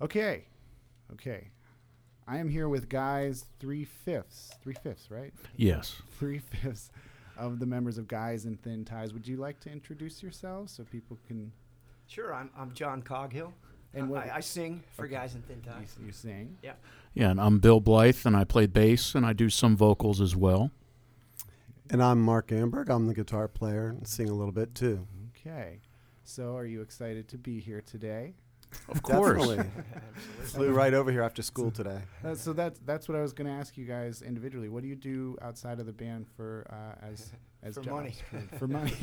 Okay, okay. I am here with guys three fifths, three fifths, right? Yes. Three fifths of the members of Guys in Thin Ties. Would you like to introduce yourselves so people can? Sure, I'm, I'm John Coghill. And And what- I, I sing for Okay. Guys in Thin Ties. You, you sing. Yeah. Yeah, and I'm Bill Blythe, and I play bass, and I do some vocals as well. And I'm Mark Amberg. I'm the guitar player and sing a little bit too. Okay. So, are you excited to be here today? Of course. Definitely. Flew right over here after school today. Uh, so that's that's what I was going to ask you guys individually. What do you do outside of the band for uh, as as For jobs? money. For, for money.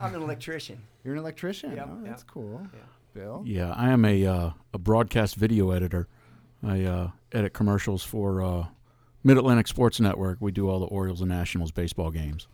I'm an electrician. You're an electrician. Yep, oh, yep. that's cool. Yeah. Bill. Yeah, I am a uh, a broadcast video editor. I uh, edit commercials for uh, Mid Atlantic Sports Network. We do all the Orioles and Nationals baseball games.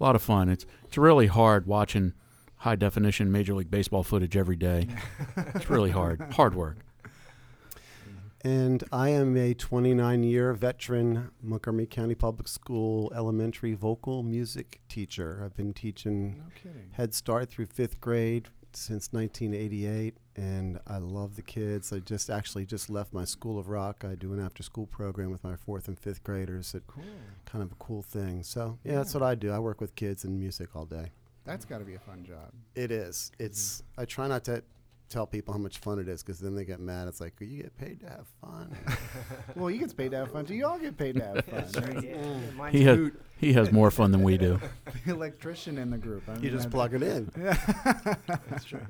A lot of fun. It's it's really hard watching high definition Major League Baseball footage every day. it's really hard. Hard work. Mm-hmm. And I am a 29 year veteran Montgomery County Public School elementary vocal music teacher. I've been teaching No. Head Start through fifth grade since 1988, and I love the kids. I just actually just left my School of Rock. I do an after school program with my fourth and fifth graders. It Cool. kind of a cool thing. So yeah, that's what I do. I work with kids and music all day. That's got to be a fun job. It is. It's. I try not to tell people how much fun it is because then they get mad. It's like you get paid to have fun. Well, you get paid to have fun. too. You all get paid to have fun. Right. Yeah. Mm. yeah, He has he has more fun than we do. the electrician in the group. I you just I- plug it in. That's true.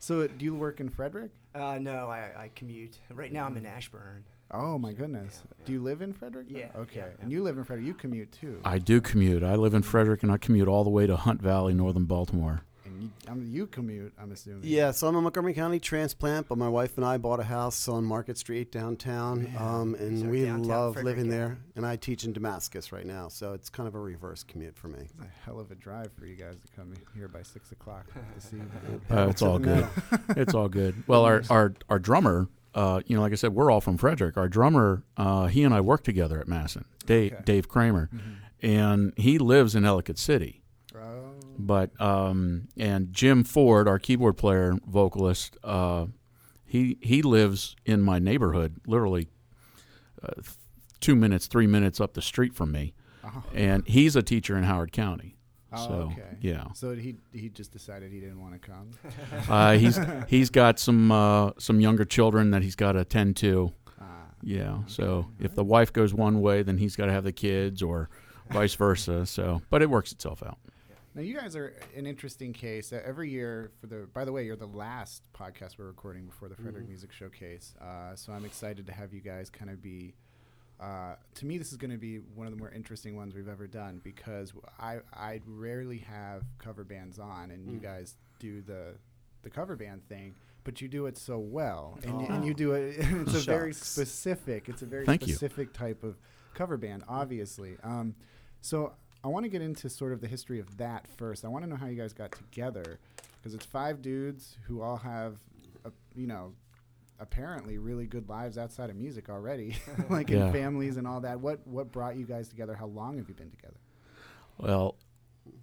So, uh, do you work in Frederick? Uh, no, I, I commute. Right now I'm in Ashburn. Oh my goodness. Yeah, Do you live in Frederick? Yeah, Okay. yeah, And you live in Frederick. You commute too. I do commute. I live in Frederick, and I commute all the way to Hunt Valley, northern Baltimore. and you, I mean, you commute. I'm assuming. Yeah, so I'm a Montgomery County transplant, but my wife and I bought a house on Market Street downtown, Man, um, and are we downtown love Frederick living there. And I teach in Damascus right now, so it's kind of a reverse commute for me. It's a hell of a drive for you guys to come here by six o'clock to see. Uh, it's all good. it's all good. Well, our our our drummer, uh, you know, like I said, we're all from Frederick. Our drummer, uh, he and I work together at Masson, Dave Okay. Dave Kramer, Mhm. and he lives in Ellicott City. Oh. But um, and Jim Ford, our keyboard player, vocalist, uh, he he lives in my neighborhood, literally uh, two minutes, three minutes up the street from me, Oh. and he's a teacher in Howard County. Oh, so okay. yeah. So he he just decided he didn't want to come. Uh, he's he's got some uh, some younger children that he's got to attend to. Ah. Yeah. So if the wife goes one way, then he's got to have the kids, or vice versa. So, but it works itself out. Now you guys are an interesting case. Uh, every year for the. By the way, you're the last podcast we're recording before the Frederick Mhm. Music Showcase. Uh, so I'm excited to have you guys kind of be. Uh, to me, this is going to be one of the more interesting ones we've ever done because I I rarely have cover bands on, and you Mm. guys do the the cover band thing, but you do it so well, and, y- Aw. and you do it. It's a very specific. It's a very Thank you. specific type of cover band, obviously. Um, so I want to get into sort of the history of that first. I want to know how you guys got together because it's five dudes who all have, a, you know, apparently really good lives outside of music already, like Yeah. in families and all that. What what brought you guys together? How long have you been together? Well,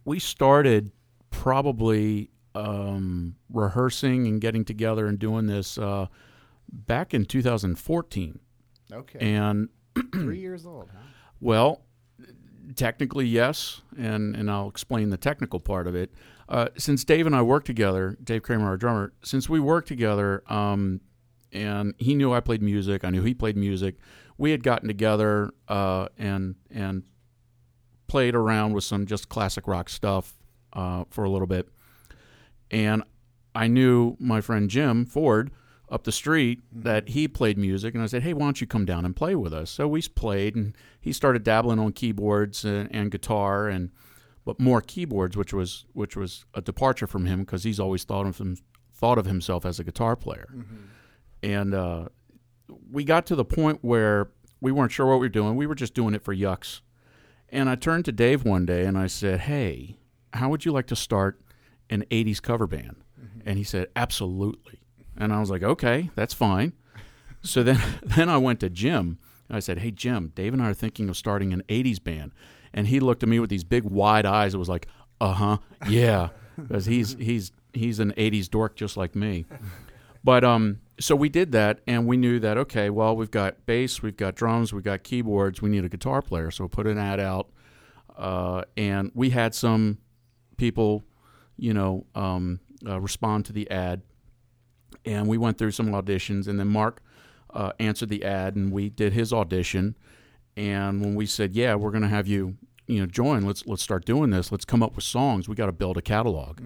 we started probably um, rehearsing and getting together and doing this uh, back in 2014. Okay, And three years old, huh? well, technically yes, and and I'll explain the technical part of it. Uh, since Dave and I worked together, Dave Kramer, our drummer, since we worked together, um, and he knew I played music, I knew he played music. We had gotten together uh, and and played around with some just classic rock stuff uh, for a little bit, and I knew my friend Jim Ford up the street that he played music, and I said, "Hey, why don't you come down and play with us?" So we played, and he started dabbling on keyboards and, and guitar, and but more keyboards, which was which was a departure from him because he's always thought of him thought of himself as a guitar player, Mm-hmm. And uh, we got to the point where we weren't sure what we were doing. We were just doing it for yucks, and I turned to Dave one day and I said, "Hey, how would you like to start an '80s cover band?" And he said, "Absolutely." And I was like, "Okay, that's fine." So then, then I went to Jim. And I said, "Hey, Jim, Dave and I are thinking of starting an '80s band." And he looked at me with these big wide eyes. It was like, "Uh huh, yeah," because he's he's he's an '80s dork just like me. But um, so we did that, and we knew that okay, well, we've got bass, we've got drums, we've got keyboards, we need a guitar player. So we put an ad out, uh, and we had some people, you know, um, uh, respond to the ad, and we went through some auditions, and then Mark uh, answered the ad, and we did his audition, and when we said, yeah, we're going to have you, you know, join, let's let's start doing this, let's come up with songs, we got to build a catalog.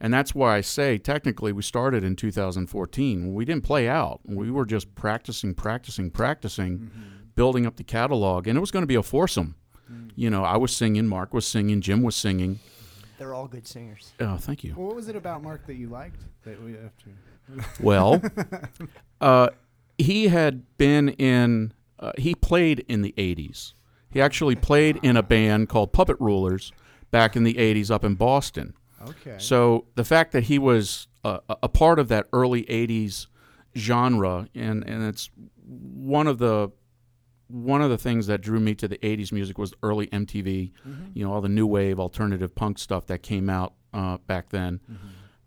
And that's why I say technically we started in 2014. We didn't play out. We were just practicing, practicing, practicing, building up the catalog. And it was going to be a foursome. You know, I was singing, Mark was singing, Jim was singing. They're all good singers. Oh, thank you. Well, what was it about Mark that you liked? That we have to. Well, uh, he had been in, uh, he played in the 80s. He actually played in a band called Puppet Rulers back in the 80s up in Boston. Okay. So the fact that he was a, a part of that early '80s genre, and and it's one of the one of the things that drew me to the '80s music was early MTV. You know, all the new wave alternative punk stuff that came out uh, back then.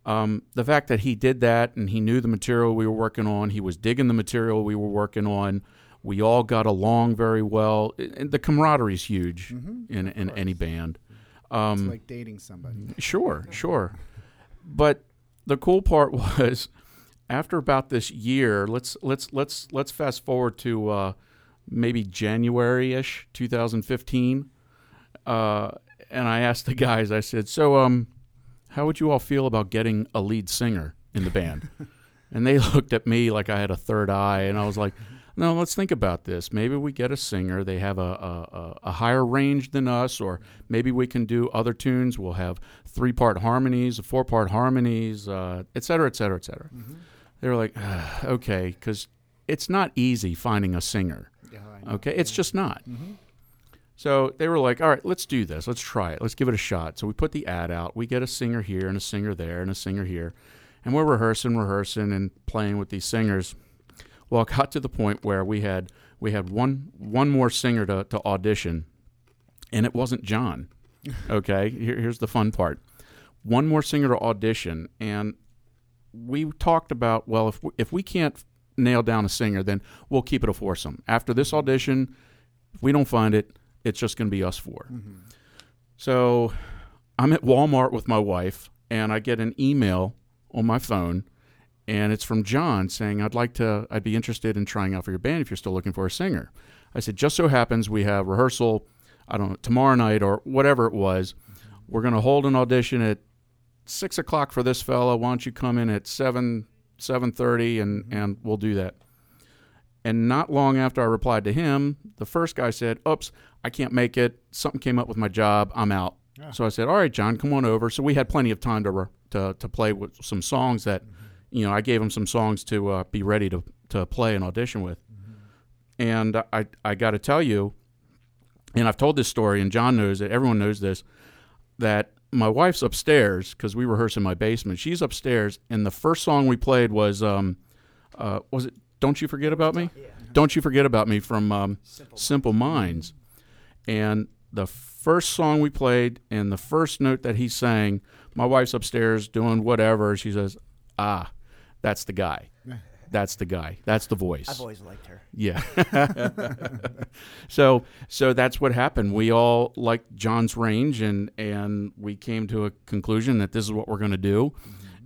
Um, the fact that he did that and he knew the material we were working on, he was digging the material we were working on. We all got along very well. And the camaraderie is huge in, in any band. Um, it's like dating somebody. Sure, sure. But the cool part was after about this year, let's let's let's let's fast forward to uh, maybe January ish, 2015. Uh, and I asked the guys, I said, "So, um, how would you all feel about getting a lead singer in the band?" and they looked at me like I had a third eye, and I was like, "No, let's think about this. Maybe we get a singer. They have a a, a- higher range than us, or maybe we can do other tunes. We'll have three part harmonies, four part harmonies, uh, et cetera, et cetera, et cetera." They were like, "Ah, "Okay," because it's not easy finding a singer. Yeah, Okay, it's just not. Mm-hmm. So they were like, all right, let's do this. Let's try it. Let's give it a shot. So we put the ad out. We get a singer here and a singer there and a singer here. And we're rehearsing, rehearsing, and playing with these singers. Well, it got to the point where we had we had one one more singer to, to audition, and it wasn't John. Okay, Here, here's the fun part. One more singer to audition, and we talked about well, if we, if we can't nail down a singer, then we'll keep it a foursome. After this audition, if we don't find it, it's just going to be us 4 mm-hmm. So I'm at Walmart with my wife, and I get an email on my phone, and it's from John saying, "I'd like to, I'd be interested in trying out for your band if you're still looking for a singer." I said, "Just so happens we have rehearsal, I don't know, tomorrow night or whatever it was. We're going to hold an audition at six o'clock for this fella. Why don't you come in at seven, seven thirty, and mm-hmm. and we'll do that." And not long after I replied to him, the first guy said, Oops, I can't make it. Something came up with my job. I'm out. So I said, All right, John, come on over. So we had plenty of time to, re- to, to play with some songs that, mm-hmm. You know, I gave him some songs to uh, be ready to, to play and audition with. And I, I got to tell you, and I've told this story, and John knows it, everyone knows this, that my wife's upstairs because we rehearse in my basement. She's upstairs, and the first song we played was, um, uh, was it Don't You Forget About Me? Yeah. Don't You Forget About Me from um, Simple. Simple Minds. And the first song we played and the first note that he sang, my wife's upstairs doing whatever. She says, Ah, that's the guy. That's the guy. That's the voice. I've always liked her. Yeah. so so that's what happened. We all liked John's range and and we came to a conclusion that this is what we're going to do.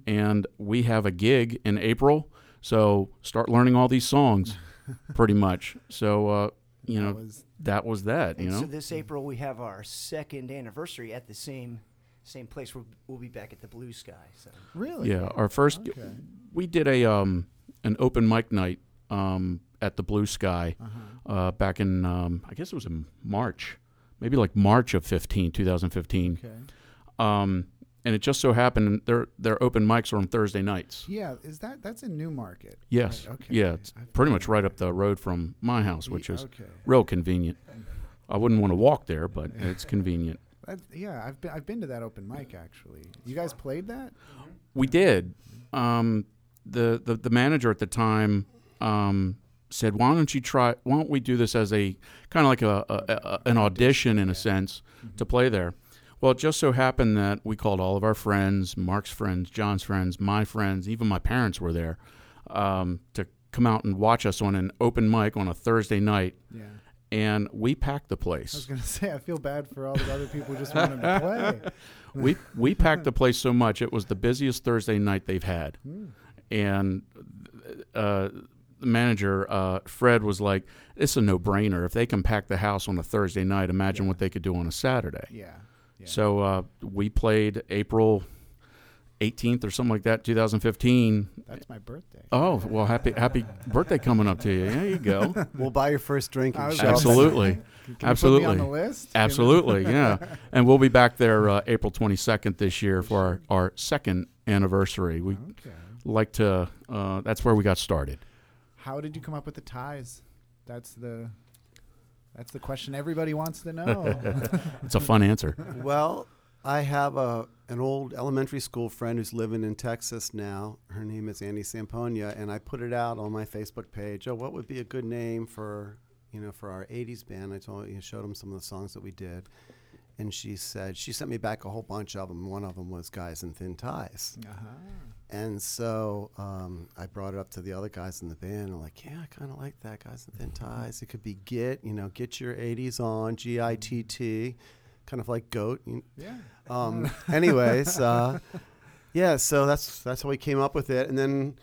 And we have a gig in April. So start learning all these songs pretty much. So uh, you know That was- that was that, you know. so this April we have our second anniversary at the same same place. We'll, we'll be back at the Blue Sky. So really? yeah, our first Okay. we did a um an open mic night um at the Blue Sky Uh-huh. uh back in um I guess it was in March. Maybe like March of 15, 2015. Okay. Um, and it just so happened their their open mics are on Thursday nights. Yeah, is that that's in New Market? Yes, Right, okay. yeah, it's I've pretty much right up the road from my house, which is okay. real convenient. I wouldn't want to walk there, but it's convenient. That, yeah, I've been I've been to that open mic actually. You guys played that? We did. Um, the, the the manager at the time um, said, "Why don't you try? Why don't we do this as a kind of like a, a, a an audition in a sense to play there?" Well, it just so happened that we called all of our friends, Mark's friends, John's friends, my friends, even my parents were there. um, to come out and watch us on an open mic on a Thursday night, Yeah. And we packed the place. I was gonna say I feel bad for all the other people who just wanted to play. we we packed the place so much it was the busiest Thursday night they've had, Hmm. and uh, the manager uh, Fred was like, "It's a no brainer. If they can pack the house on a Thursday night, imagine Yeah. what they could do on a Saturday." Yeah. yeah. So uh, we played April 18th or something like that, 2015. that's my birthday. Oh well, happy happy birthday coming up to you. There you go. We'll buy your first drink. And show. Absolutely. Can you Put me Absolutely. on the list? Absolutely, yeah. And we'll be back there uh, April 22nd this year for our, our second anniversary. We Okay. like to. Uh, that's where we got started. How did you come up with the ties? That's the that's the question everybody wants to know. It's a fun answer. Well, I have a an old elementary school friend who's living in Texas now. Her name is Annie Samponia, and I put it out on my Facebook page. Oh, what would be a good name for you know for our '80s band? I told you showed them some of the songs that we did, and she said she sent me back a whole bunch of them. One of them was "Guys in Thin Ties," uh-huh. and so um, I brought it up to the other guys in the band. I'm like, yeah, I kind of like that, "Guys in Thin Ties." It could be "Get," you know, "Get Your '80s On," G I T T, kind of like "Goat." Yeah. um, anyways, uh, yeah, so that's that's how we came up with it. And then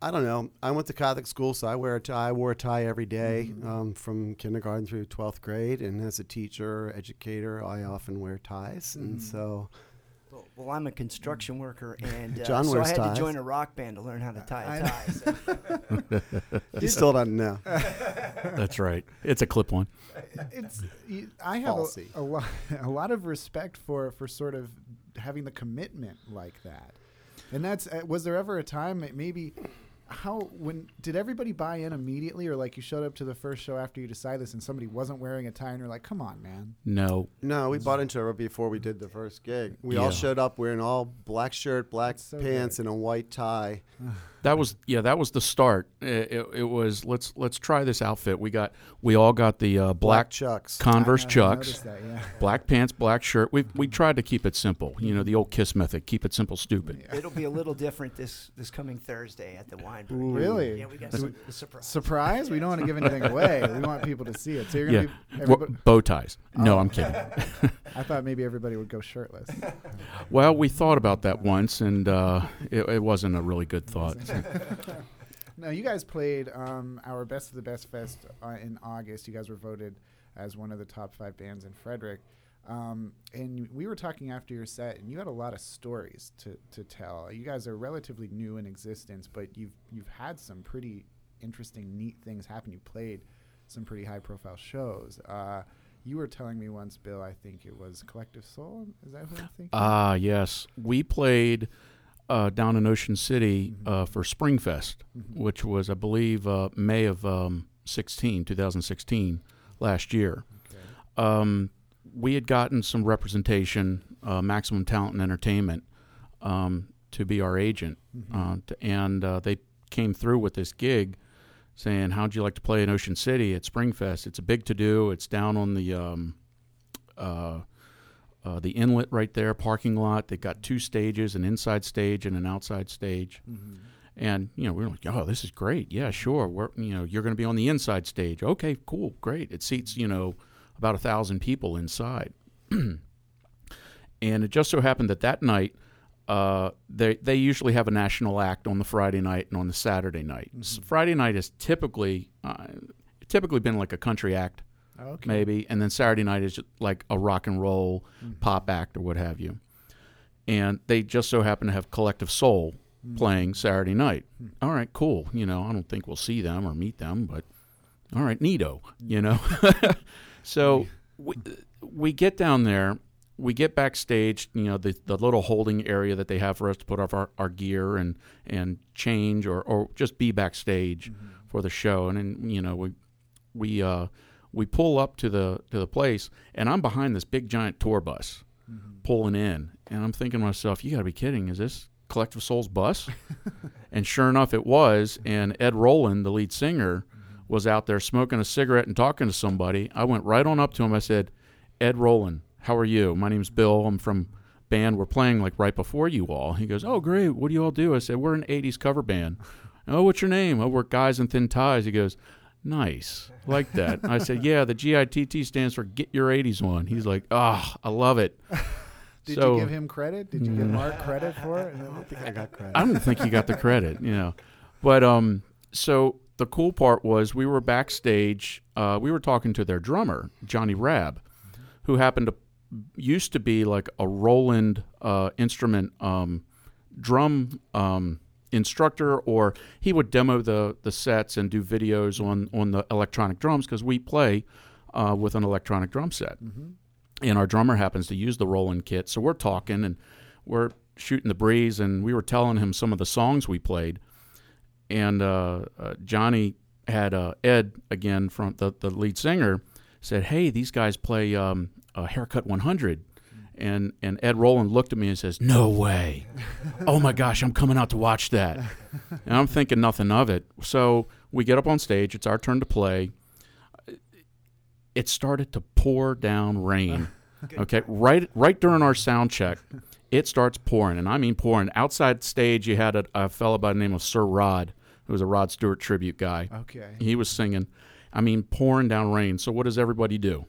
I don't know. I went to Catholic school, so I wear a tie. I wore a tie every day, Mm-hmm. um, from kindergarten through twelfth grade. And as a teacher, educator, I often wear ties. Mm-hmm. And so Well, well, I'm a construction worker, and uh, John so I had ties. to join a rock band to learn how to tie I a know. tie. so- you still don't know. That's right. It's a clip one. it's I have a, a lot a lot of respect for for sort of having the commitment like that. And that's uh, was there ever a time maybe how when did everybody buy in immediately or like you showed up to the first show after you decided this and somebody wasn't wearing a tie and you're like, "Come on, man." No. No, we bought into it before we did the first gig. We all showed up wearing all black shirt, black so pants, good. and a white tie. That was yeah. That was the start. It, it, it was let's let's try this outfit. We got we all got the uh, black chucks. Converse I- I chucks. That, yeah. black pants, black shirt. We we tried to keep it simple. You know the old Kiss method: keep it simple, stupid. It'll be a little different this this coming Thursday at the wine. Brewery. Really? Yeah, we got some a surprise. Surprise? We don't want to give anything away. We want people to see it. So you're gonna be Wo- bow ties. No, Oh. I'm kidding. I thought maybe everybody would go shirtless. Well, we thought about that once, and uh, it, it wasn't a really good thought. Now, you guys played um, our Best of the Best Fest uh, in August. You guys were voted as one of the top five bands in Frederick. Um, and we were talking after your set, and you had a lot of stories to, to tell. You guys are relatively new in existence, but you've you've had some pretty interesting, neat things happen. You played some pretty high profile shows. Uh, you were telling me once, Bill. I think it was Collective Soul. Is that who I'm thinking? Ah, yes. We played uh, down in Ocean City uh, for Springfest, Mhm. which was, I believe, uh, May of um, 16, 2016, last year. Okay. Um, we had gotten some representation, uh, Maximum Talent and Entertainment, um, to be our agent. Mhm. Uh, to, and uh, they came through with this gig saying, How'd you like to play in Ocean City at Springfest? It's a big to do. It's down on the. Uh, the inlet right there, parking lot. They got two stages, an inside stage and an outside stage. Mhm. And you know, we were like, "Oh, this is great! Yeah, sure. We're you know, you're going to be on the inside stage. Okay, cool, great. It seats you know about a thousand people inside." and it just so happened that that night, uh, they they usually have a national act on the Friday night and on the Saturday night. S- Friday night is typically uh, typically been like a country act Okay. maybe, and then Saturday night is like a rock and roll Mhm. pop act or what have you. And they just so happen to have Collective Soul Mm. playing Saturday night. Hmm. All right, cool. You know, I don't think we'll see them or meet them, but all right, neato. You know, so we we get down there. We get backstage, you know, the, the little holding area that they have for us to put off our, our gear and, and change or, or just be backstage Mhm. for the show. And then, you know, we we uh, we pull up to the to the place, and I'm behind this big giant tour bus Mhm. pulling in, and I'm thinking to myself, "You got to be kidding! Is this Collective Souls bus?" and sure enough, it was. And Ed Roland, the lead singer, was out there smoking a cigarette and talking to somebody. I went right on up to him. I said, "Ed Roland, how are you? My name's Bill. I'm from." Band we're playing like right before you all. He goes, "Oh great, what do you all do?" I said, "We're an '80s cover band." Oh, what's your name? Oh, we're guys in thin ties. He goes, nice, like that. I said, yeah, the GITT stands for Get Your 80s On. He's like, ah, I love it. Did So- you give him credit? Did you give Mark credit for it? I don't think I got credit. I don't think he got the credit, you know. But um, so the cool part was we were backstage. Uh, we were talking to their drummer Johnny Rabb, who happened to used to be like a Roland uh, instrument um, drum um, instructor, or he would demo the the sets and do videos on on the electronic drums because we play uh, with an electronic drum set and our drummer happens to use the Roland kit. So we're talking and we're shooting the breeze, and we were telling him some of the songs we played. And uh, uh, Johnny had uh, Ed again from the the lead singer said, "Hey, these guys play um, a Haircut 100." And and Ed Roland looked at me and says, "No way! Oh my gosh, I'm coming out to watch that." And I'm thinking nothing of it. So we get up on stage. It's our turn to play. It started to pour down rain. Okay, right right during our sound check, it starts pouring, and I mean pouring. Outside stage, you had a, a fellow by the name of Sir Rod, who was a Rod Stewart tribute guy. Okay. He was singing. I mean, pouring down rain. So what does everybody do?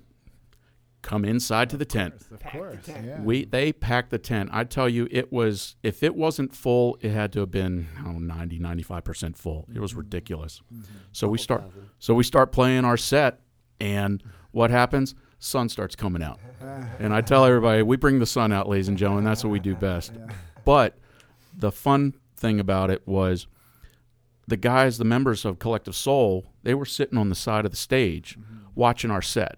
Come inside to the tent. Of course. Yeah. We they packed the tent. I tell you, it was if it wasn't full, it had to have been I don't know, 90, 95 percent full. It was ridiculous. So we start so we start playing our set, and what happens? Sun starts coming out, and I tell everybody we bring the sun out, ladies and gentlemen. That's what we do best. But the fun thing about it was the guys, the members of Collective Soul, they were sitting on the side of the stage watching our set.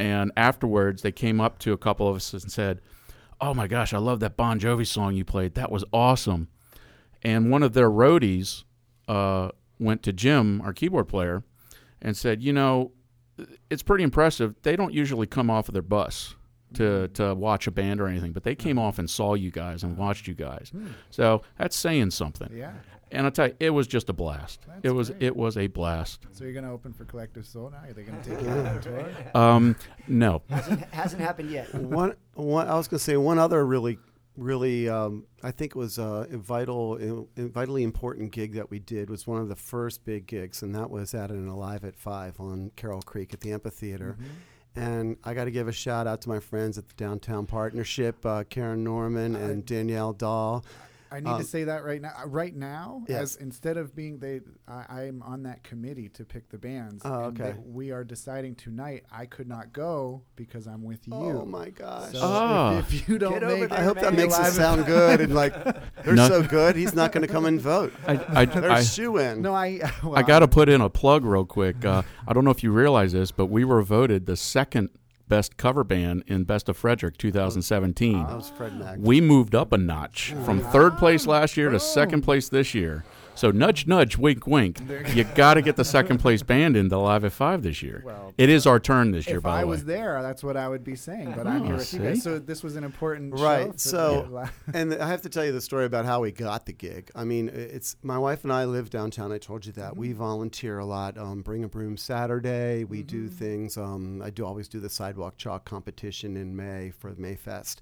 And afterwards, they came up to a couple of us and said, Oh my gosh, I love that Bon Jovi song you played. That was awesome. And one of their roadies uh, went to Jim, our keyboard player, and said, You know, it's pretty impressive. They don't usually come off of their bus to, to watch a band or anything, but they came off and saw you guys and watched you guys. So that's saying something. Yeah. And I tell you, it was just a blast. That's it was great. it was a blast. So you're gonna open for Collective Soul now? Are they gonna take you on tour? Um, no, hasn't, hasn't happened yet. one, one, I was going to say one other really, really, um, I think was uh, a vital, a vitally important gig that we did was one of the first big gigs, and that was at an Alive at Five on Carroll Creek at the amphitheater. And I got to give a shout out to my friends at the Downtown Partnership, uh, Karen Norman and Danielle Dahl. I need Um, to say that right now. uh, Right now, Yes. as instead of being they, I, I'm on that committee to pick the bands. Oh, okay. they- we are deciding tonight. I could not go because I'm with you. Oh my gosh! So Ah. if, if you don't Get over make, there, I hope that makes it sound good and like they're No. so good. He's not going to come and vote. I I, They're I, shoe in. No, I. Well, I got to put in a plug real quick. Uh, I don't know if you realize this, but we were voted the second best cover band in Best of Frederick 2017. that was Fred We moved up a notch from third place last year to second place this year. So nudge, nudge, wink, wink. You got to get the second place band into Live at Five this year. Well, it is our turn this year, if by I the way. was there, that's what I would be saying. But I'm Oh, here with you guys. So this was an important Right. for- So, and I have to tell you the story about how we got the gig. I mean, it's my wife and I live downtown. I told you that we volunteer a lot. Um, Bring a broom Saturday. We do things. Um, I do always do the sidewalk chalk competition in May for Mayfest.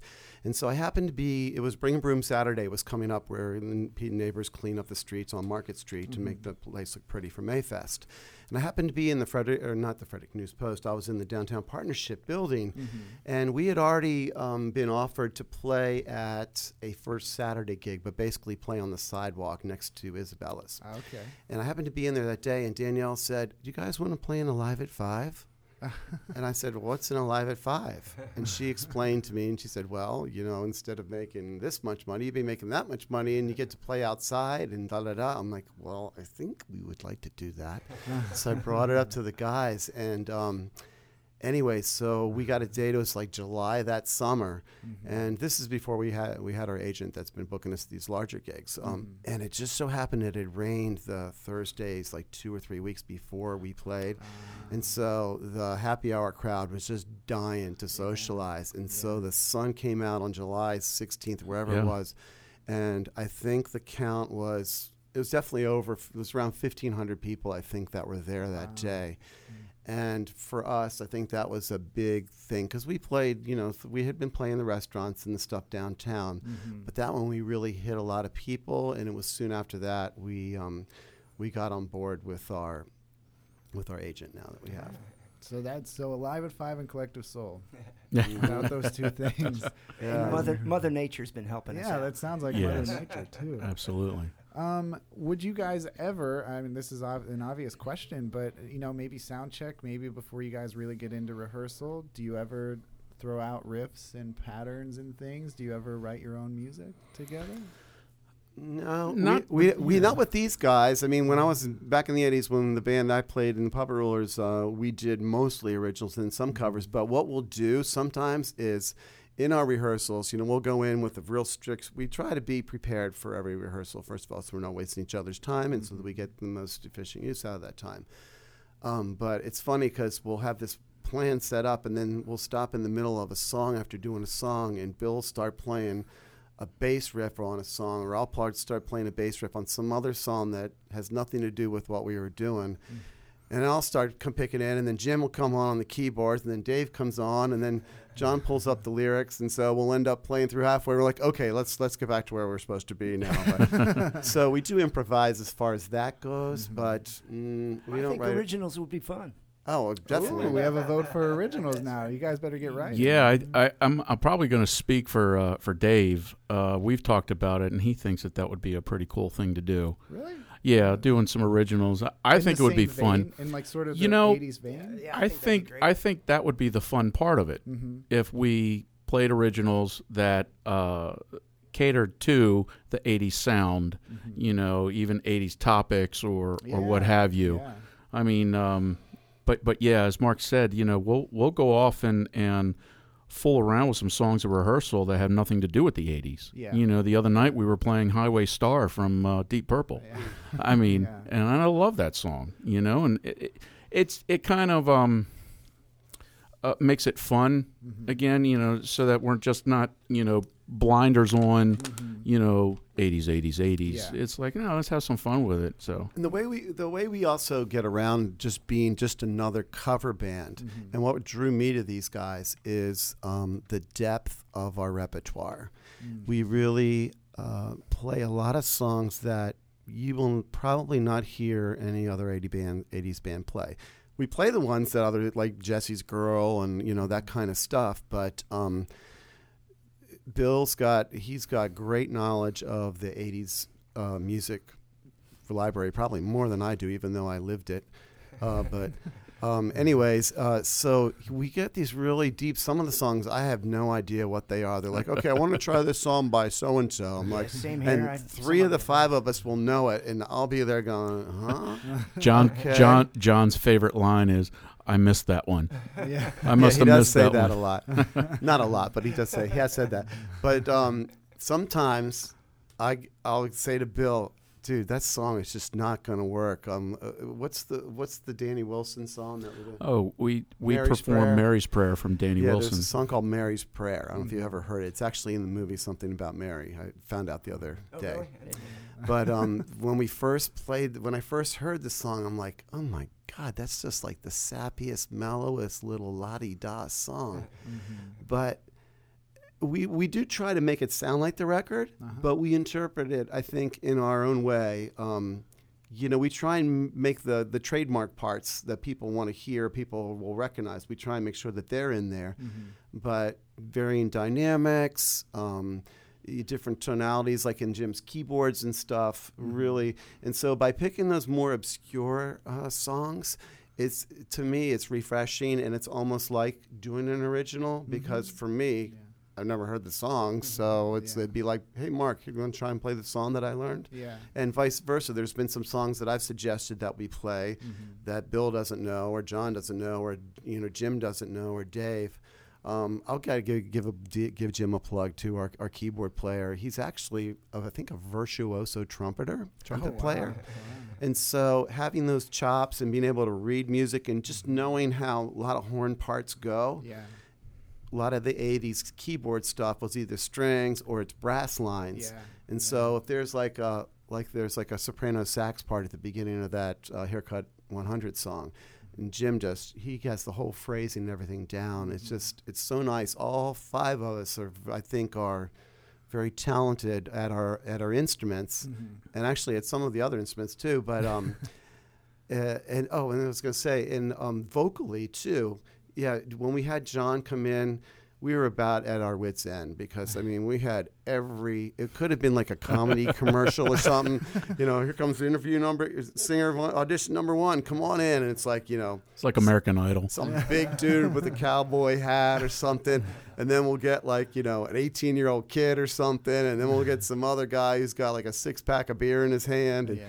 And so I happened to be. It was Bring a broom Saturday It was coming up where the neighbors clean up the streets on Market Street to make mm-hmm. the place look pretty for Mayfest. And I happened to be in the Frederick, or not the Frederick News Post. I was in the downtown partnership building, mm-hmm. and we had already um, been offered to play at a first Saturday gig, but basically play on the sidewalk next to Isabella's. Ah, okay. And I happened to be in there that day, and Danielle said, "Do you guys want to play in a live at 5? and I said, well, "What's in a live at 5? And she explained to me, and she said, "Well, you know, instead of making this much money, you'd be making that much money, and you get to play outside and da da da." I'm like, "Well, I think we would like to do that." so I brought it up to the guys, and um, anyway, so we got a date. It was like July that summer, mm-hmm. and this is before we had we had our agent that's been booking us these larger gigs. Um, mm-hmm. And it just so happened that it rained the Thursdays like two or three weeks before we played, ah. and so the happy hour crowd was just dying to socialize. And so the sun came out on July 16th, wherever Yeah. it was, and I think the count was. It was definitely over. It was around 1,500 people, I think, that were there that day. Hmm. And for us, I think that was a big thing because we played, you know, th- we had been playing the restaurants and the stuff downtown, but that one we really hit a lot of people. And it was soon after that we um, we got on board with our with our agent now that we have. So that's so alive at five and collective soul. Yeah. Without those two things, And Mother Mother Nature's been helping us. yeah, that sounds like Yes. Mother Nature too. Absolutely. Um, would you guys ever? I mean, this is ob- an obvious question, but you know, maybe sound check, maybe before you guys really get into rehearsal. Do you ever throw out riffs and patterns and things? Do you ever write your own music together? No, Not we, we, with- we yeah. not with these guys. I mean, when I was back in the '80s, when the band I played in the Puppet Rulers, uh, we did mostly originals and some covers. But what we'll do sometimes is, in our rehearsals, you know, we'll go in with a real strict. We try to be prepared for every rehearsal. First of all, so we're not wasting each other's time, and so that we get the most efficient use out of that time. Um, but it's funny because we'll have this plan set up, and then we'll stop in the middle of a song after doing a song, and Bill will start playing a bass riff on a song, or I'll start playing a bass riff on some other song that has nothing to do with what we were doing. And I'll start come picking in, and then Jim will come on on the keyboards, and then Dave comes on, and then John pulls up the lyrics, and so we'll end up playing through halfway. We're like, okay, let's let's get back to where we're supposed to be now. But, so we do improvise as far as that goes, but mm, we I don't I think write. originals would be fun. oh, definitely. Ooh, we have a vote for originals now. You guys better get right. Yeah, I, I, I'm I'm probably going to speak for uh, for Dave. Uh, we've talked about it, and he thinks that that would be a pretty cool thing to do. Really? Yeah, doing some originals. I, I In think it would be same fun. in like sort of You the know, 80s vein. Yeah, I that'd be think. I think that would be the fun part of it Mm-hmm. if we played originals that uh, catered to the '80s sound. You know, even '80s topics or or what have you. Yeah. I mean, um, but but yeah, as Mark said, you know, we'll we'll go off and and fool around with some songs at rehearsal that have nothing to do with the '80s. Yeah. You know, the other night we were playing Highway Star from uh, Deep Purple. Yeah. I mean, Yeah. and I love that song. You know, and it, it, it's it kind of um uh, makes it fun Mm-hmm. again. You know, so that we're just not you know blinders on. Mm-hmm. You know, 80s, 80s, 80s. Yeah. It's like no, let's have some fun with it. So And the way we the way we also get around just being just another cover band, Mm-hmm. and what drew me to these guys is um, the depth of our repertoire. Mm. We really uh, play a lot of songs that you will probably not hear any other 80 band 80s band play. We play the ones that other like Jesse's Girl and you know that kind of stuff, but um, Bill's got he's got great knowledge of the 80s uh, music library, probably more than I do, even though I lived it. Uh, but, um, anyways, uh, so we get these really deep. Some of the songs I have no idea what they are. They're like, okay, I want to try this song by so and so. I'm like, same here. I- and three of the five of us will know it, and I'll be there going, huh? John Okay. John John's favorite line is, "I missed that one. Yeah. I must yeah, he have does missed say that, that, a lot. Not a lot, but he does say he has said that. But um, sometimes I I'll say to Bill, dude, that song is just not going to work. Um, uh, what's the what's the Danny Wilson song that we did? Oh, we we Mary's performed Prayer. Mary's Prayer from Danny yeah, Wilson. there's a song called Mary's Prayer. I don't know if you ever heard it. It's actually in the movie something about Mary. I found out the other Oh, day. really? I didn't know. But um, when we first played, when I first heard the song, I'm like, oh my god, that's just like the sappiest, mellowest little la di da song. Mm-hmm. But we we do try to make it sound like the record, Uh-huh. but we interpret it, I think, in our own way. Um, you know, we try and make the the trademark parts that people want to hear, people will recognize. We try and make sure that they're in there, Mm-hmm. but varying dynamics. Um, different tonalities like in jim's keyboards and stuff mm-hmm. really. And so by picking those more obscure uh, songs it's to me it's refreshing and it's almost like doing an original mm-hmm. because for me i've never heard the song mm-hmm. so it's Yeah. it'd be like hey mark you're going to try and play the song that i learned? Yeah. and vice versa. There's been some songs that i've suggested that we play that bill doesn't know or john doesn't know or you know jim doesn't know or dave um, I'll gotta give give, a, give Jim a plug too. Our, our keyboard player. He's actually, uh, I think, a virtuoso trumpeter, trumpet wow. player. And so having those chops and being able to read music and just knowing how a lot of horn parts go, Yeah. a lot of the 80s keyboard stuff was either strings or it's brass lines. Yeah. And so if there's like a like there's like a soprano sax part at the beginning of that uh, Haircut 100 song, and Jim just he has the whole phrasing and everything down. It's just it's so nice. All five of us are I think are very talented at our at our instruments, and actually at some of the other instruments too. But um, uh, and oh, and I was going to say, and um, vocally too. Yeah, when we had John come in, we were about at our wits' end because I mean we had every. It could have been like a comedy commercial or something. You know, here comes the interview number, singer one- audition number one. Come on in, and it's like you know It's like American Idol. some big dude with a cowboy hat or something, and then we'll get like you know an 18 year old kid or something, and then we'll get some other guy who's got like a six pack of beer in his hand. And Yeah.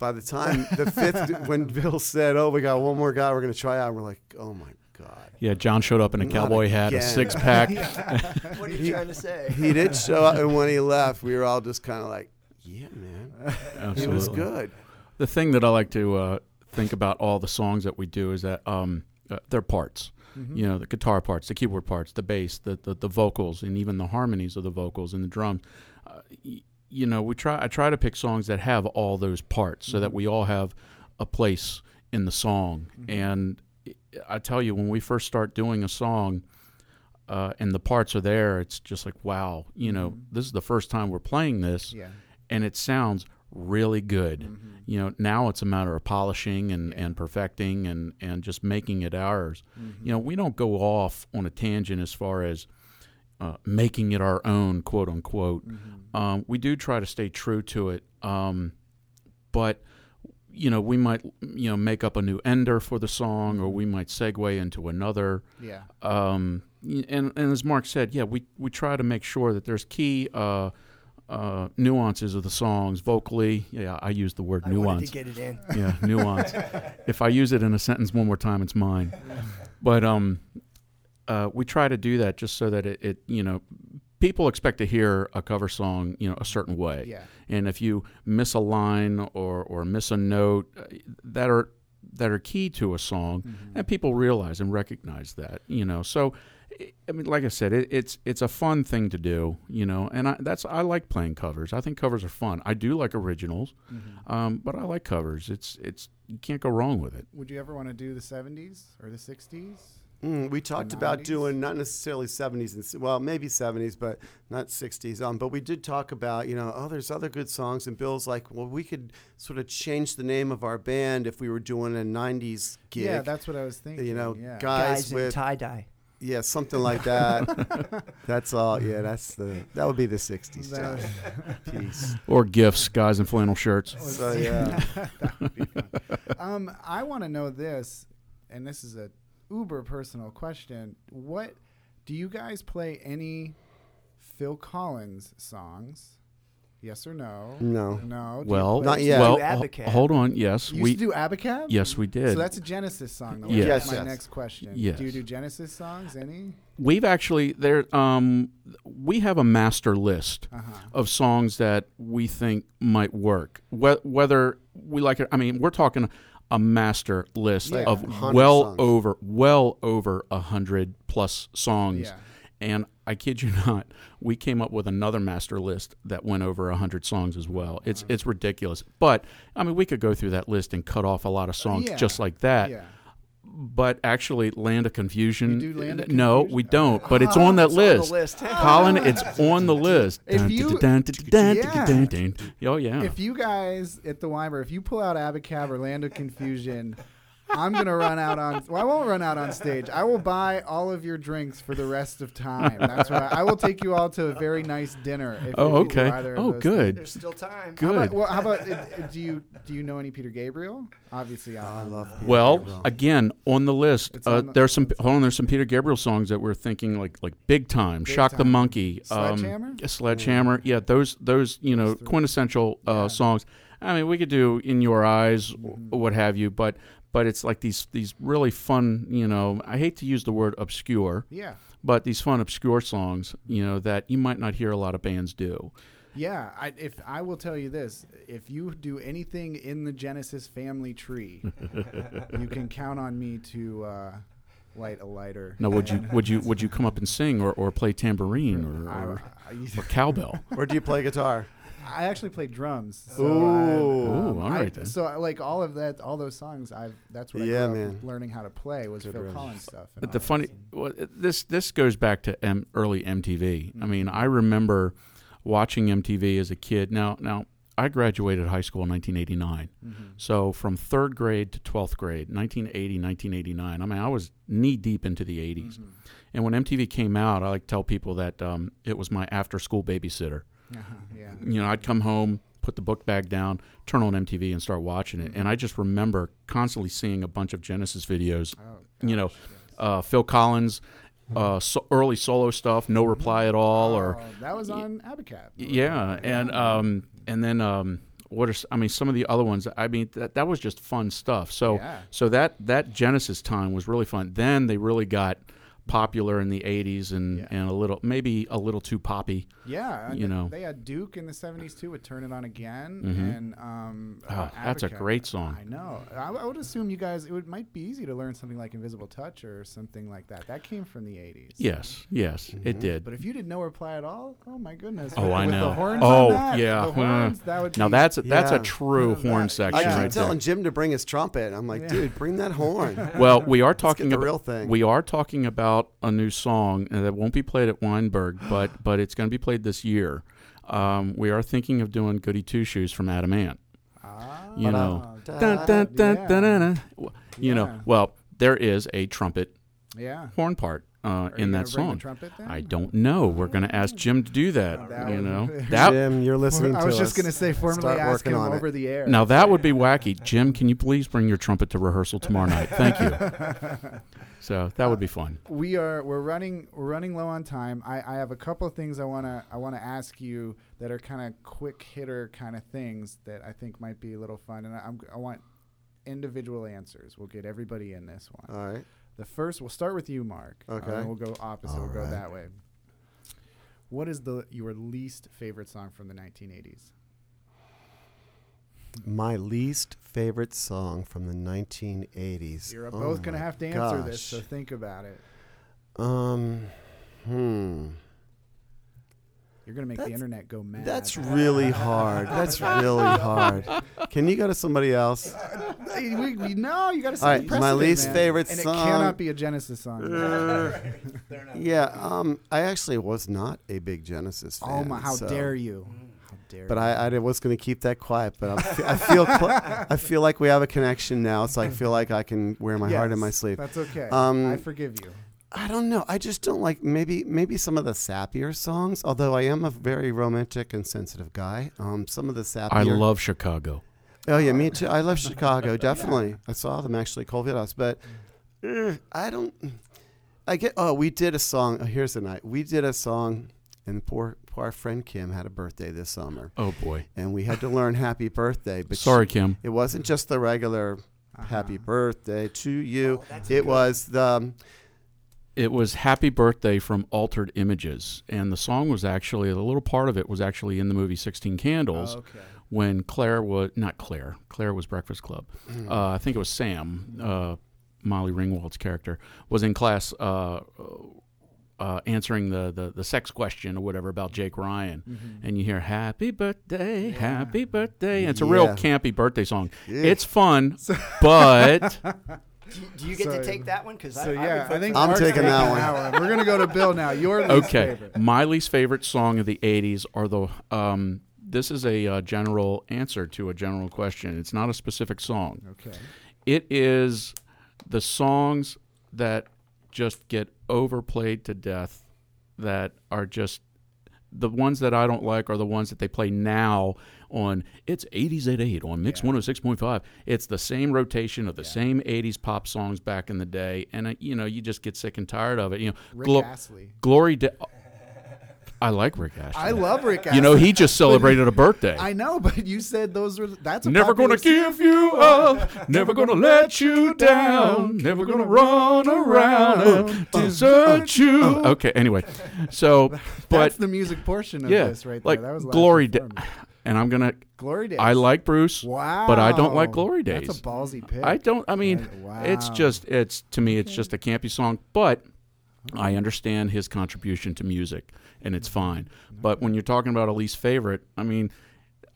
by the time the fifth, when Bill said, "Oh, we got one more guy, we're gonna try out," we're like, "Oh my god." Yeah, John showed up in a Not cowboy hat, a again. six pack. What are you trying to say? He did show up, and when he left, we were all just kind of like, "Yeah, man, Absolutely. he was good." The thing that I like to uh, think about all the songs that we do is that um, uh, they're parts. Mm-hmm. You know, the guitar parts, the keyboard parts, the bass, the, the the vocals, and even the harmonies of the vocals and the drums. Uh, y- you know, we try. I try to pick songs that have all those parts, so that we all have a place in the song. And I tell you, when we first start doing a song, uh, and the parts are there, it's just like, wow. You know, this is the first time we're playing this Yeah. and it sounds really good. Mm-hmm. You know, now it's a matter of polishing and, and perfecting and, and just making it ours. Mm-hmm. You know, we don't go off on a tangent as far as uh, making it our own, quote unquote. Mm-hmm. Um, we do try to stay true to it, um, but you know, we might you know make up a new ender for the song, or we might segue into another Yeah. um, and, and as Mark said, yeah, we, we try to make sure that there's key uh, uh, nuances of the songs vocally. Yeah, I use the word I nuance. to get it in. yeah, nuance. if I use it in a sentence one more time, it's mine. But um, uh, we try to do that just so that it, it, you know, people expect to hear a cover song, you know, a certain way. Yeah. And if you miss a line or, or miss a note uh, that are that are key to a song, Mm-hmm. and people realize and recognize that, you know. So, I- I mean, like I said, it, it's it's a fun thing to do, you know. And I, that's I like playing covers. I think covers are fun. I do like originals, Mm-hmm. um, but I like covers. It's it's you can't go wrong with it. Would you ever want to do the 70s or the 60s? Mm, we talked about doing not necessarily 70s and well maybe 70s but not 60s um but we did talk about you know oh there's other good songs and Bill's like well we could sort of change the name of our band if we were doing a 90s gig Yeah, that's what I was thinking. you know yeah. guys, Guys with tie dye. yeah something like that that's all yeah that's the that would be the 60s That- John. peace Or gifts, guys in flannel shirts. so yeah that would be fun. Um, I want to know this, and this is a uber personal question. What do you guys play any Phil Collins songs? Yes or no? no No. Well, Not yet. Well, ho- hold on. Yes, You we used to do Abacab? yes we did. So that's a Genesis song. Though. Yes. That's my Yes. next question. Yes. Do you do Genesis songs? Any? We've actually there. Um, we have a master list Uh-huh. of songs that we think might work. Wh- whether we like it, I mean, we're talking a master list Yeah. of well songs. over well over a hundred plus songs. Yeah. And I kid you not, we came up with another master list that went over a hundred songs as well. It's uh-huh. it's ridiculous. But I mean, we could go through that list and cut off a lot of songs Yeah. just like that. Yeah. But actually, Land of Confusion. You do Land of no, Confusion? we don't. But it's oh, on that It's on list. list. Colin, it's on the list. If you- Yeah. Oh yeah. If you guys at the Weinberg, if you pull out Abacab or Land of Confusion, I'm gonna run out on. Well, I won't run out on stage. I will buy all of your drinks for the rest of time. That's why I will take you all to a very nice dinner. If, Oh, you okay. either Oh, those good. There's still time. How about, Good. well, how about uh, do you do you know any Peter Gabriel? Obviously, I I love Peter Well, Gabriel. again, on the list, uh, on the- there's some. Hold on, there's some Peter Gabriel songs that we're thinking like like big time. Big Shock the Monkey, Sledgehammer? um, Sledgehammer. Yeah, those those you know Those quintessential uh, Yeah. songs. I mean, we could do In Your Eyes, Mhm. what have you, but but it's like these these really fun. You know, I hate to use the word obscure, yeah but these fun obscure songs. You know that you might not hear a lot of bands do. yeah. I, if I will tell you this, if you do anything in the Genesis family tree, you can count on me to uh, light a lighter. Now, would you would you would you come up and sing or, or play tambourine or, I, or, I- or cowbell? Where do you play guitar? I actually play drums. So Ooh. I- Ooh, all I- then. So like all of that, all those songs, I've that's what Yeah, I grew up learning how to play was Good Phil riff. Collins stuff. and But all the that. funny, well, this this goes back to M, early MTV. I mean, Mm-hmm. I remember watching MTV as a kid. Now, now I graduated high school in 1989. Mm-hmm. So from third grade to 12th grade, 1980, 1989. I mean, I was knee deep into the 80s. Mm-hmm. And when MTV came out, I like to tell people that um, it was my after school babysitter. Uh-huh, yeah. You know, I'd come home, put the book bag down, turn on MTV, and start watching it. And I just remember constantly seeing a bunch of Genesis videos. Oh, You know, yes. uh, Phil Collins, uh, so early solo stuff, No Reply at All, or Oh, that was on Abacab. yeah, and um, and then um, what are I mean some of the other ones? I mean that that was just fun stuff. So Yeah. so that that Genesis time was really fun. Then they really got popular in the '80s and Yeah. and a little maybe a little too poppy. Yeah, You they, know. they had Duke in the '70s too with "Turn It On Again," Mhm. and um, Oh, uh, that's a great song. I know. I, I would assume you guys it would might be easy to learn something like "Invisible Touch" or something like that. That came from the '80s. Yes, yes, it did. But if you did no reply at all, oh my goodness! Oh, with, I with know. The horns Oh, on that, yeah. The horns, that would now be- that's a, that's Yeah. a true None horn that. section I keep right there. telling Jim to bring his trumpet. I'm like, Yeah. dude, bring that horn. Well, we are Let's talking the about real thing. we are talking about a new song that won't be played at Weinberg, but but it's going to be played this year. Um, we are thinking of doing "Goody Two Shoes" from Adam Ant. Ah, You know, Da- yeah. You know, well, there is a trumpet yeah. horn part uh, in that song. I don't know. We're going to ask Jim to do that. That you know, that Jim, you're listening to. I was us. just gonna say formally Start ask him on it. over the air. now that would be wacky. Jim, can you please bring your trumpet to rehearsal tomorrow night? Thank you. So that would be fun. we are we're running we're running low on time. I, I have a couple of things I wanna I wanna ask you that are kind of quick hitter kind of things that I think might be a little fun, and I, I'm, I want individual answers. We'll get everybody in this one. All right. The first, we'll start with you, Mark. Okay. And we'll go opposite. All we'll go right. that way. What is the your least favorite song from the 1980s? My least favorite song from the 1980s. You're Oh both gonna have to answer this, so think about it. Um, hmm. You're gonna make the internet go mad. That's really hard. That's really hard. Can you go to somebody else? we, we, we- no, you gotta. set All my least man. favorite and song- it cannot be a Genesis song. Uh, yeah, um, I actually was not a big Genesis fan. oh my! How so- dare you? How dare you But you? I, I was going to keep that quiet. But I'm, I feel cl- I feel like we have a connection now, so I feel like I can wear my heart in my Yes, sleeve. That's okay. Um, I forgive you. I don't know. I just don't like maybe maybe some of the sappier songs. Although I am a very romantic and sensitive guy. Um, some of the sappier. I love Chicago. Oh yeah, me too. I love Chicago. Definitely, I saw them actually Cold House, but uh, I don't. I get. Oh, we did a song. Oh, here's the night. We did a song, and poor poor our friend Kim had a birthday this summer, Oh boy. and we had to learn Happy Birthday. But she- Sorry, Kim. it wasn't just the regular Happy Uh-huh. Birthday to you. Oh, it good. was the. um, It was Happy Birthday from Altered Images. And the song was actually, a little part of it was actually in the movie 16 Candles okay. when Claire was, not Claire, Claire was Breakfast Club. Mm. Uh, I think it was Sam, uh, Molly Ringwald's character, was in class uh, uh, answering the, the, the sex question or whatever about Jake Ryan. Mm-hmm. And you hear Happy Birthday, Happy Birthday. And it's a real campy birthday song. Yeah. It's fun, but. Do you, do you get So- to take that one? Because So I, yeah, I, think I'm Mark's taking that one. We're gonna go to Bill now. Your least okay favorite. my least favorite song of the 80s are the um, this is a uh, general answer to a general question it's not a specific song Okay. it is the songs that just get overplayed to death that are just the ones that I don't like are the ones that they play now on it's 80s at 8 on Mix Yeah. 106.5. It's the same rotation of the Yeah. same 80s pop songs back in the day and uh, you know you just get sick and tired of it. You know, Rick Glo- Astley. Glory da- I like Rick Astley. I love Rick Astley. you know, he just celebrated a birthday. I know, but you said those were. That's a Never gonna give you up, never gonna let you down, never gonna run around and desert you. Okay, anyway, so That's but the music portion of yeah, this right like there. That was Glory me. And I'm gonna. Glory Days. I like Bruce, Wow. but I don't like Glory Days. That's a ballsy pick. I don't. I mean, Wow. it's just it's to me it's just a campy song, but I understand his contribution to music, and it's mm-hmm. fine. Mm-hmm. But when you're talking about a least favorite, I mean,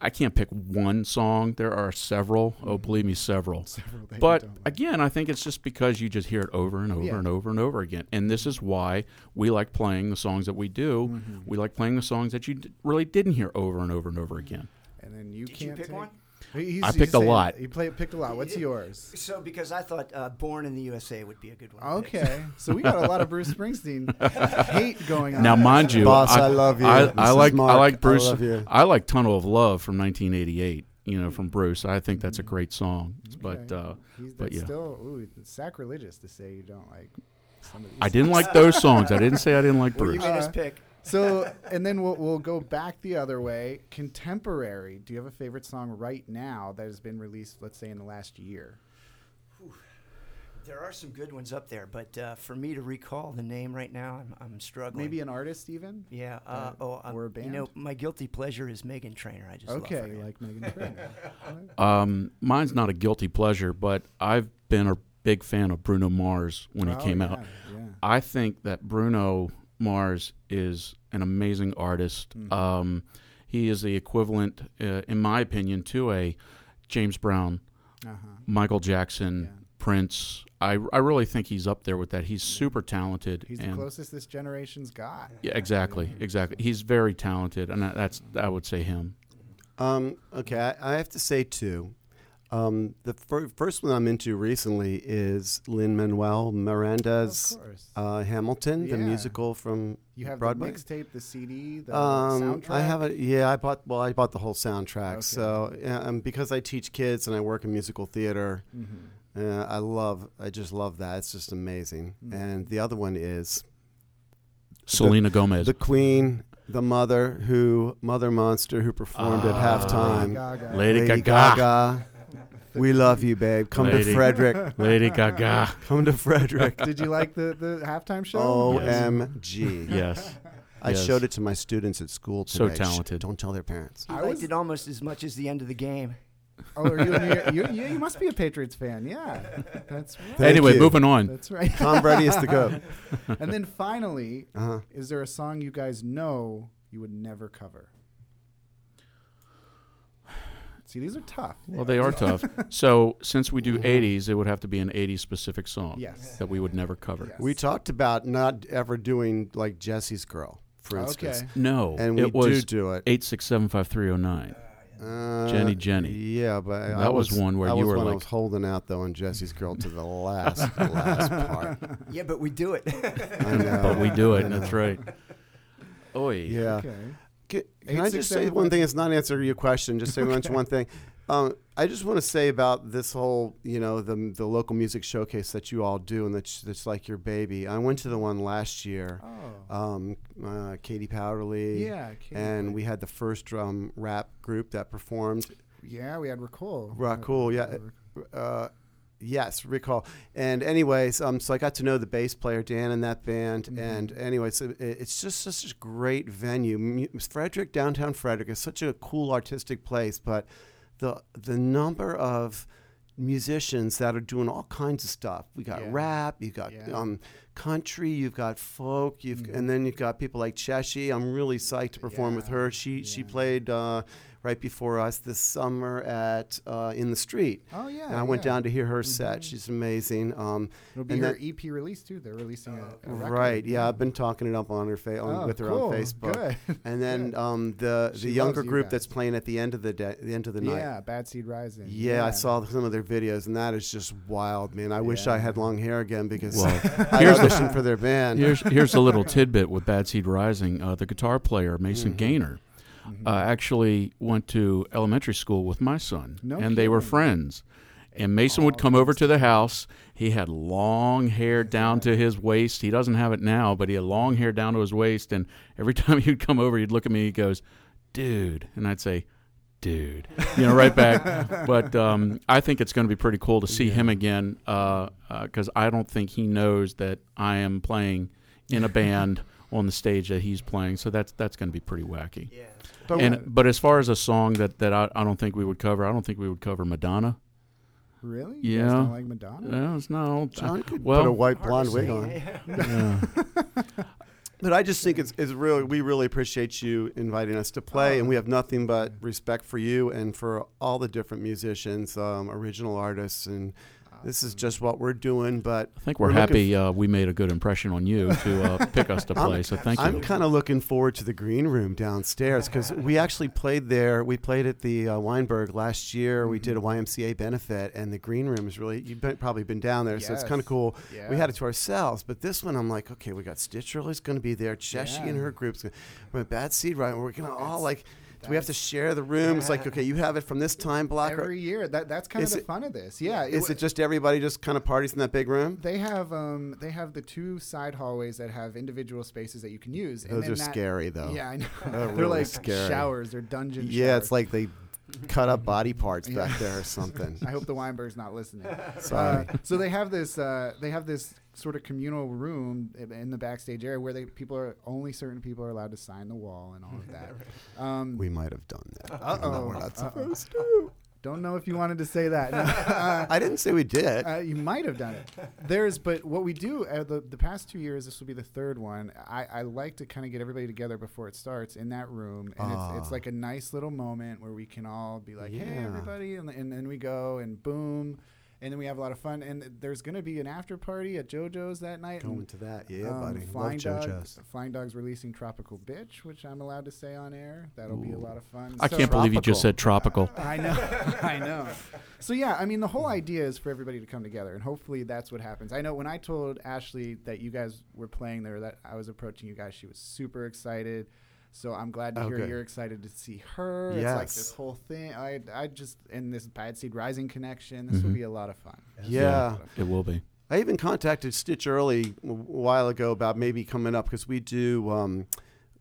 I can't pick one song. There are several. Oh, believe me, several. Several But like. again, I think it's just because you just hear it over and over Yeah. and over and over again. And this is why we like playing the songs that we do. Mm-hmm. We like playing the songs that you d- really didn't hear over and over and over again. and then you Did can't pick take- one? He's- I picked a saying- lot. You play, picked a lot. What's yours? So because I thought uh, "Born in the USA" would be a good one. Okay, so we got a lot of Bruce Springsteen hate going on. Now, mind you, Boss, I love you. I, I like Mark. I I like Bruce. love you. I like Tunnel of Love from 1988. You know, from Bruce. I think that's a great song. But uh, He's, but yeah. still ooh, it's sacrilegious to say you don't like some of these. I didn't like those songs. I didn't say I didn't like Well, you Bruce. made us Uh, pick. So, and then we'll we'll go back the other way. Contemporary. Do you have a favorite song right now that has been released? Let's say in the last year. There are some good ones up there, but uh, for me to recall the name right now, I'm, I'm struggling. Maybe an artist even. Yeah. Uh, uh, oh, um, or a You know, my guilty pleasure is Meghan Trainor. I just love Okay, her. you like Meghan Trainor. Um, mine's not a guilty pleasure, but I've been a big fan of Bruno Mars when he Oh, came yeah, out. Yeah. I think that Bruno Mars is an amazing artist. Mhm. Um, he is the equivalent, uh, in my opinion, to a James Brown, Uh-huh. Michael Jackson, Yeah. Prince. I, I really think he's up there with that. He's super talented. He's the closest this generation's got. yeah, exactly, exactly. He's very talented, and that's I would say him. Um, okay, I, I have to say two. Um, the fir- first one I'm into recently is Lin Manuel Miranda's uh, Hamilton, the musical from you have Broadway. the mixtape, the CD, the Um, soundtrack. I have it. Yeah, I bought. Well, I bought the whole soundtrack. Okay. So, yeah, um, because I teach kids and I work in musical theater, Mhm. uh, I love. I just love that. It's just amazing. Mm. And the other one is Selena Gomez. the Queen, the mother who Mother Monster who performed at Ah. halftime. Gaga. Lady, Lady Gaga. Gaga. We love you, babe. Come Lady. to Frederick. Lady Gaga. Come to Frederick. Did you like the, the halftime show? OMG. Yes. I Yes. showed it to my students at school So today. Shh, talented. don't tell their parents. He I liked was- it almost as much as the end of the game. Oh, are you, you, you, you must be a Patriots fan. Yeah, that's right. Thank anyway, you. moving on. That's right. Tom Brady is the goat. and then finally, Uh-huh. is there a song you guys know you would never cover? See, these are tough. Well, they are tough. So, since we do 80s, it would have to be an 80s specific song Yes. that we would never cover. Yes. We talked about not ever doing like Jesse's Girl, for instance. No, And we it was do do it. eight six seven five three zero nine. Uh, Jenny, Jenny. Yeah, but I- I That was one where that you was were when I like- was holding out though on Jesse's Girl to the last last part. Yeah, but we do it. I know. But we do it. I know. That's right. Oi. Yeah. Okay. Can, I just say one thing? It's not answering your question. Just say one- one thing. Um, I just want to say about this whole, you know, the the local music showcase that you all do, and that's that's like your baby. I went to the one last year. Oh. Um, uh, Katie Powderly. yeah. Katie And we had the first drum rap group that performed. Yeah, we had Racool. Racool, yeah. Uh, yes, recall. And anyways, um, so I got to know the bass player Dan in that band. Mhm. And anyways, it, it's just such a great venue. Frederick, downtown Frederick, is such a cool artistic place, but the the number of musicians that are doing all kinds of stuff. We got Yeah. rap, you got Yeah. um, country, you've got folk, you've Mhm. and then you've got people like Cheshi. I'm really psyched to perform with her. She she played uh, right before us this summer at uh, in the street. Oh yeah. and I went down to hear her set. Mhm. She's amazing. Um, It'll be and her that- EP release too. They're releasing a, a right? Yeah, I've been talking it up on her fa- on, Oh, with her cool. on Facebook. Good. And then um, the She the younger you group guys. that's playing at the end of the day, the end of the night. yeah, Bad Seed Rising. Yeah, I saw some of their videos, and that is just wild, man. I wish I had long hair again because Well, I here's auditioned for their band. Here's here's a little tidbit with Bad Seed Rising. Uh, the guitar player Mason Mhm. Gaynor Mhm. uh, actually went to elementary school with my son, No and they were friends. And Mason would Oh, come over to the house. He had long hair down to his waist. He doesn't have it now, but he had long hair down to his waist. And every time he'd come over, he'd look at me. He goes, "Dude," and I'd say, "Dude," you know, right back. but um, I think it's going to be pretty cool to see him again because I don't think he knows that I am playing in a band on the stage that he's playing. So that's that's going to be pretty wacky. yeah. But And what- but as far as a song that that I, I don't think we would cover, I don't think we would cover Madonna. really, You Yeah. don't like Madonna. No, it's not. John could well, put a white blonde wig say. on. yeah. But I just think it's, it's really we really appreciate you inviting us to play, and we have nothing but respect for you and for all the different musicians, um, original artists, and this is just what we're doing. But I think we're, looking happy uh, we made a good impression on you to uh, pick us to play. So thank you. I'm kind of looking forward to the green room downstairs because we actually played there. We played at the uh, Weinberg last year. We did a YMCA benefit, and the green room is really you've been, probably been down there, so it's kind of cool. Yeah. We had it to ourselves, but this one I'm like, okay, we got Stitch Early's going to be there, Cheshie and her groups, we're at Bad Seed right, we're gonna all like. Do we have to share the room? It's like, okay, you have it from this time block. or- Every year, that that's kind of the it- fun of this. Yeah, is it just everybody just kind of parties in that big room? They have um they have the two side hallways that have individual spaces that you can use. and Those are that- scary, though. Yeah, I know. They're They're really like scary. showers or dungeon. Yeah, showers. it's like they cut up body parts Yeah. back there or something. I hope the Weinberg's not listening. Sorry. Uh, so they have this uh, they have this sort of communal room in the backstage area where they people are only certain people are allowed to sign the wall and all of that. Um, We might have done that. Uh-oh. We're not supposed to. Don't know if you wanted to say that. No. Uh, I didn't say we did. Uh, you might have done it. There's, but what we do uh, the the past two years, this will be the third one. I, I like to kind of get everybody together before it starts in that room, and it's, it's Ah. like a nice little moment where we can all be like, "Hey, everybody," and, and then we go and boom, and then we have a lot of fun. And there's going to be an after party at JoJo's that night. Going and, to that, yeah, um, buddy. Flying Love Dog, JoJo's. Flying Dog's releasing Tropical Bitch, which I'm allowed to say on air. That'll be a lot of fun. I So- can't believe you just said tropical. I know, I know. So yeah, I mean, the whole idea is for everybody to come together, and hopefully that's what happens. I know when I told Ashley that you guys were playing there, that I was approaching you guys, she was super excited. So I'm glad to Oh, hear good. you're excited to see her. It's like Yes. this whole thing. I, I just in this Bad Seed Rising connection. This will Mhm. be a lot of fun. Yeah. It will be. I even contacted Stitch Early a while ago about maybe coming up because we do um,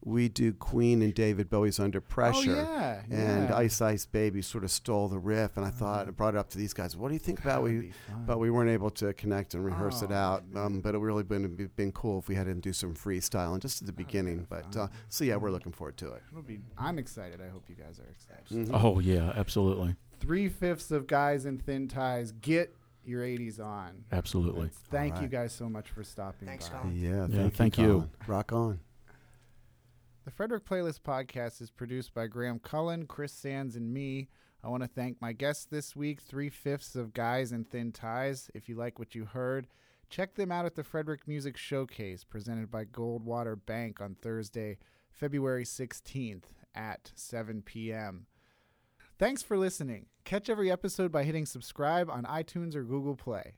we do Queen and David Bowie's Under Pressure. Oh yeah, And yeah. Ice Ice Baby sort of stole the riff, and I thought I brought it up to these guys. What do you think about That'd we? But we weren't able to connect and rehearse it Oh, out. Um, but it really been been cool if we had him do some freestyle and just at the beginning. But uh, so yeah, we're looking forward to it. It'll be. I'm excited. I hope you guys are excited. Mhm. Oh yeah, absolutely, Three fifths of guys in thin ties get your 80s on. absolutely. Thank you guys so much for stopping Thanks, by. Colin. Yeah, Yeah, thank, thank you. you. Rock on. The Frederick Playlist podcast is produced by Graham Cullen, Chris Sands, and me. I want to thank my guests this week, three fifths of Guys in Thin Ties. If you like what you heard, check them out at the Frederick Music Showcase presented by Goldwater Bank on Thursday, February 16th at 7 p.m. Thanks for listening. Catch every episode by hitting subscribe on iTunes or Google Play.